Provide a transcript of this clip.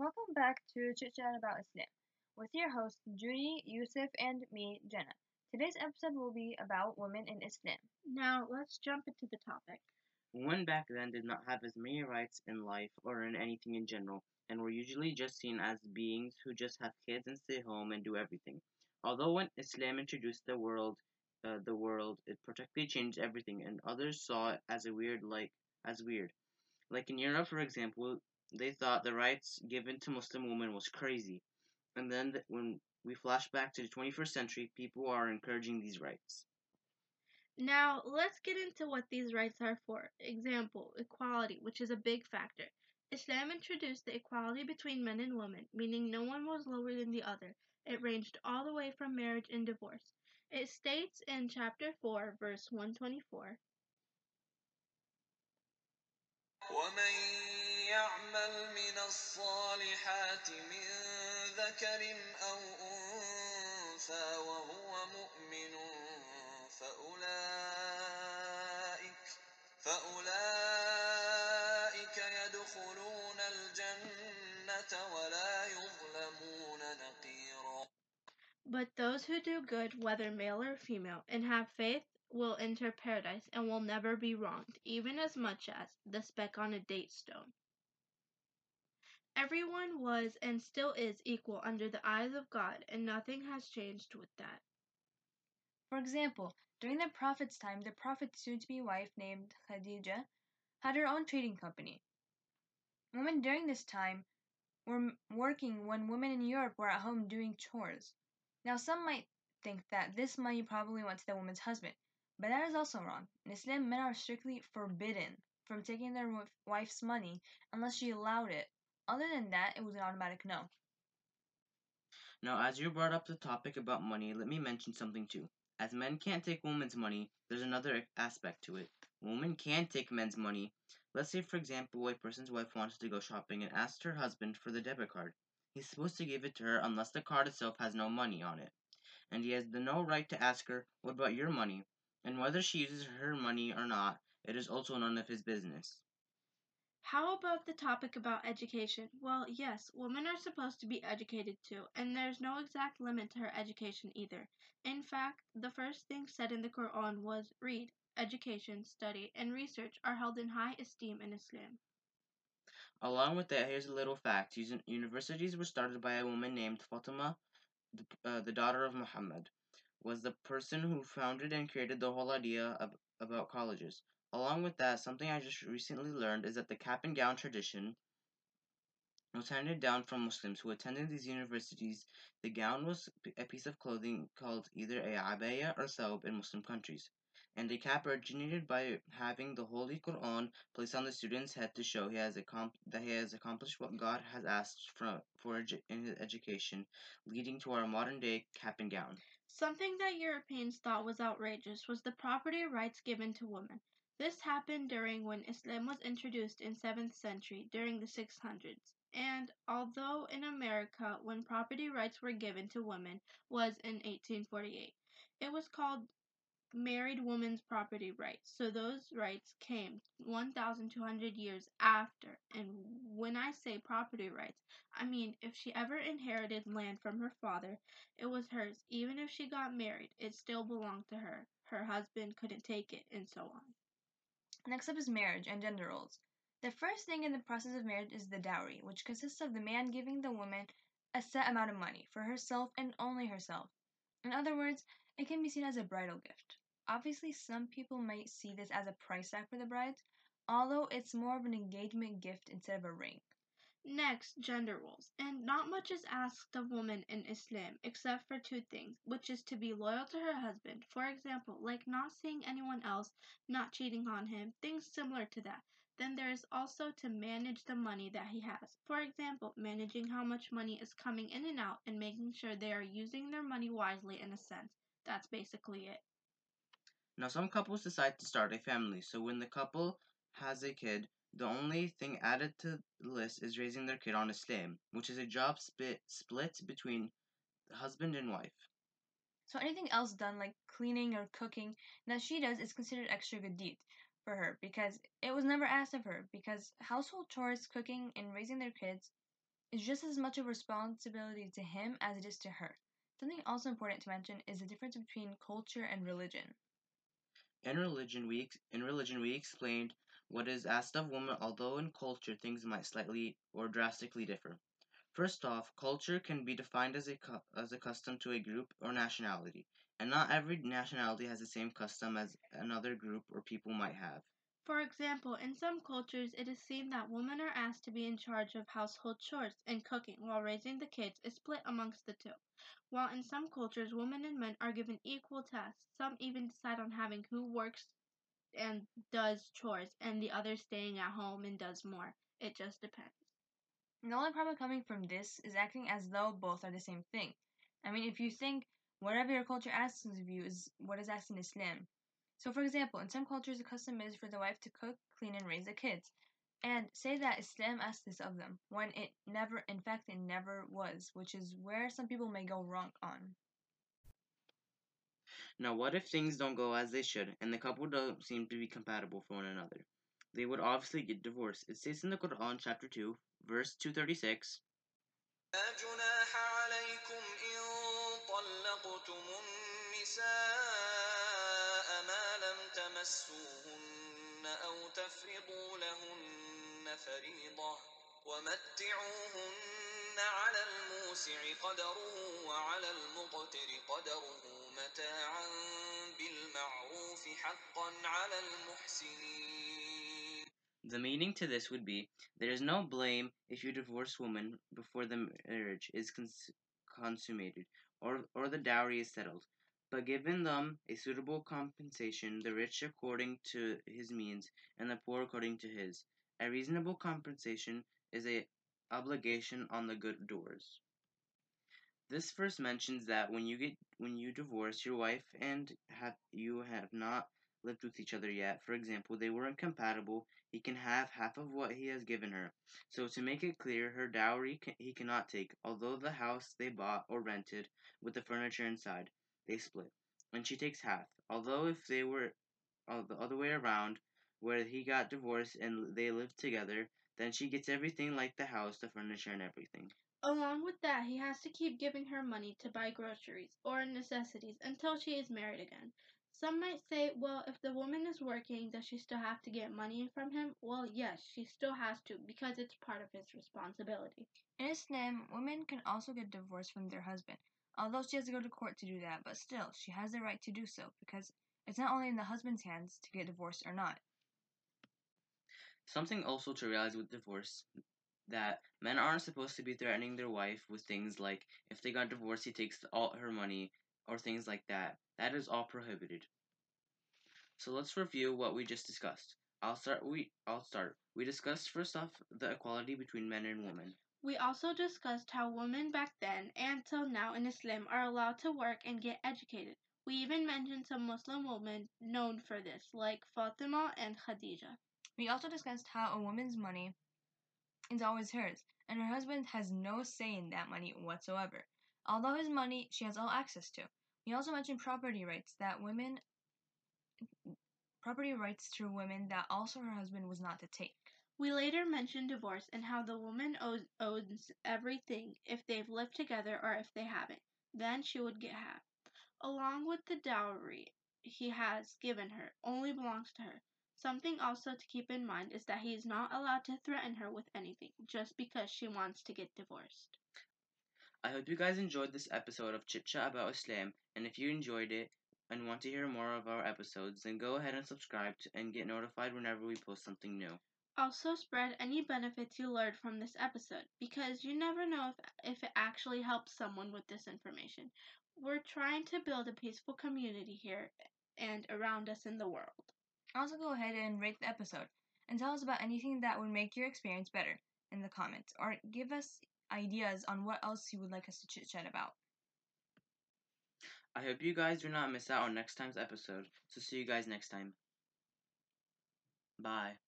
Welcome back to Chit Chat About Islam with your hosts Judy, Yusuf, and me, Jenna. Today's episode will be about women in Islam. Now, let's jump into the topic. Women back then did not have as many rights in life or in anything in general, and were usually just seen as beings who just have kids and stay home and do everything. Although when Islam introduced the world, uh, the world, it practically changed everything, and others saw it as a weird, like as weird. Like in Europe, for example, they thought the rights given to Muslim women was crazy. And then th- when we flash back to the 21st century, people are encouraging these rights. Now, let's get into what these rights are for. Example, equality, which is a big factor. Islam introduced the equality between men and women, meaning no one was lower than the other. It ranged all the way from marriage and divorce. It states in chapter 4, verse 124. يعمل من الصالحات من ذكر أو أنثى وهو مؤمن فأولئك فأولئك يدخلون الجنة ولا يظلمون نقيرا But those who do good, whether male or female, and have faith will enter paradise and will never be wronged, even as much as the speck on a date stone. Everyone was and still is equal under the eyes of God, and nothing has changed with that. For example, during the Prophet's time, the Prophet's soon to be wife named Khadija had her own trading company. Women during this time were working when women in Europe were at home doing chores. Now, some might think that this money probably went to the woman's husband, but that is also wrong. In Islam, men are strictly forbidden from taking their wife's money unless she allowed it. Other than that, it was an automatic no. Now, as you brought up the topic about money, let me mention something too. As men can't take women's money, there's another aspect to it. Women can take men's money. Let's say, for example, a person's wife wants to go shopping and asks her husband for the debit card. He's supposed to give it to her unless the card itself has no money on it. And he has the no right to ask her, What about your money? And whether she uses her money or not, it is also none of his business. How about the topic about education? Well, yes, women are supposed to be educated too, and there's no exact limit to her education either. In fact, the first thing said in the Quran was read, education, study, and research are held in high esteem in Islam. Along with that, here's a little fact. Universities were started by a woman named Fatima, the, uh, the daughter of Muhammad, was the person who founded and created the whole idea of, about colleges. Along with that, something I just recently learned is that the cap and gown tradition was handed down from Muslims who attended these universities. The gown was a piece of clothing called either a abaya or thawb in Muslim countries. And the cap originated by having the Holy Quran placed on the student's head to show he has that he has accomplished what God has asked for edu- in his education, leading to our modern day cap and gown. Something that Europeans thought was outrageous was the property rights given to women. This happened during when Islam was introduced in 7th century during the 600s. And although in America when property rights were given to women was in 1848, it was called married woman's property rights. So those rights came 1200 years after. And when I say property rights, I mean if she ever inherited land from her father, it was hers. Even if she got married, it still belonged to her. Her husband couldn't take it, and so on. Next up is marriage and gender roles. The first thing in the process of marriage is the dowry, which consists of the man giving the woman a set amount of money for herself and only herself. In other words, it can be seen as a bridal gift. Obviously, some people might see this as a price tag for the brides, although it's more of an engagement gift instead of a ring. Next, gender roles. And not much is asked of women in Islam except for two things, which is to be loyal to her husband, for example, like not seeing anyone else, not cheating on him, things similar to that. Then there is also to manage the money that he has. For example, managing how much money is coming in and out and making sure they are using their money wisely in a sense. That's basically it. Now, some couples decide to start a family, so when the couple has a kid, the only thing added to the list is raising their kid on a Islam, which is a job split, split between the husband and wife. So anything else done like cleaning or cooking that she does is considered extra good deed for her because it was never asked of her because household chores, cooking and raising their kids is just as much a responsibility to him as it is to her. Something also important to mention is the difference between culture and religion. In religion, we in religion we explained what is asked of women, although in culture things might slightly or drastically differ. First off, culture can be defined as a cu- as a custom to a group or nationality, and not every nationality has the same custom as another group or people might have. For example, in some cultures, it is seen that women are asked to be in charge of household chores and cooking while raising the kids is split amongst the two. While in some cultures, women and men are given equal tasks, some even decide on having who works and does chores and the other staying at home and does more. It just depends. The only problem coming from this is acting as though both are the same thing. I mean, if you think whatever your culture asks of you is what is asked in Islam. So, for example, in some cultures, the custom is for the wife to cook, clean, and raise the kids. And say that Islam asks this of them, when it never, in fact, it never was, which is where some people may go wrong on. Now, what if things don't go as they should and the couple don't seem to be compatible for one another? They would obviously get divorced. It states in the Quran, chapter 2, verse 236. لا جناح عليكم إن طلقتم النساء ما لم تمسوهن أو تفرضوا لهن فريضة ومتعوهن على الموسع قدره وعلى المقتر قدره متاعا بالمعروف حقا على المحسنين The meaning to this would be there is no blame if you divorce woman before the marriage is cons- consummated or, or the dowry is settled, but given them a suitable compensation, the rich according to his means and the poor according to his. A reasonable compensation is a obligation on the good doers. This verse mentions that when you get when you divorce your wife and have you have not lived with each other yet, for example, they were incompatible, he can have half of what he has given her. So to make it clear, her dowry ca- he cannot take, although the house they bought or rented with the furniture inside, they split, and she takes half. Although if they were uh, the other way around, where he got divorced and they lived together, then she gets everything like the house, the furniture, and everything. Along with that, he has to keep giving her money to buy groceries or necessities until she is married again. Some might say, well, if the woman is working, does she still have to get money from him? Well, yes, she still has to because it's part of his responsibility. In Islam, women can also get divorced from their husband, although she has to go to court to do that, but still, she has the right to do so because it's not only in the husband's hands to get divorced or not. Something also to realize with divorce that men aren't supposed to be threatening their wife with things like if they got divorced, he takes all her money or things like that. That is all prohibited. So let's review what we just discussed. I'll start. We I'll start. We discussed first off the equality between men and women. We also discussed how women back then and till now in Islam are allowed to work and get educated. We even mentioned some Muslim women known for this, like Fatima and Khadija. We also discussed how a woman's money is always hers, and her husband has no say in that money whatsoever. Although his money she has all access to. We also mentioned property rights that women property rights to women that also her husband was not to take. We later mentioned divorce and how the woman owes, owns everything if they've lived together or if they haven't. Then she would get half. Along with the dowry he has given her, only belongs to her. Something also to keep in mind is that he is not allowed to threaten her with anything just because she wants to get divorced. I hope you guys enjoyed this episode of Chit Chat about Islam, and if you enjoyed it and want to hear more of our episodes, then go ahead and subscribe to, and get notified whenever we post something new. Also, spread any benefits you learned from this episode because you never know if, if it actually helps someone with this information. We're trying to build a peaceful community here and around us in the world. Also, go ahead and rate the episode and tell us about anything that would make your experience better in the comments, or give us ideas on what else you would like us to chit chat about. I hope you guys do not miss out on next time's episode, so see you guys next time. Bye.